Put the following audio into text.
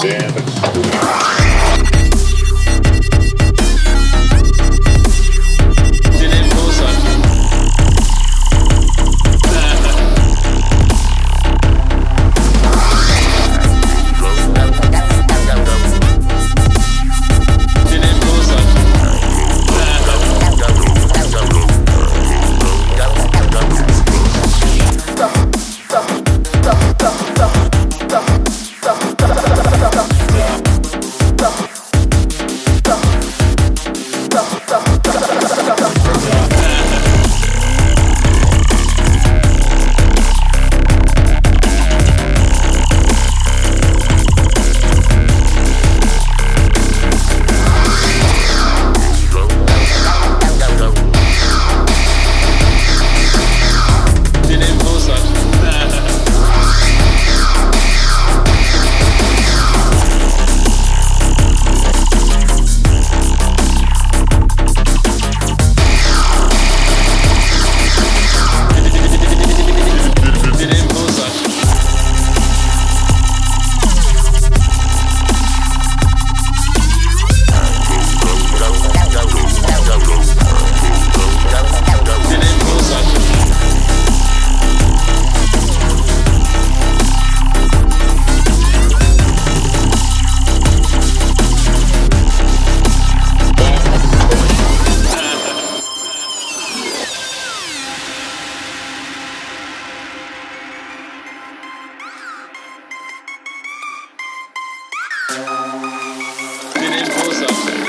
Damn it. something.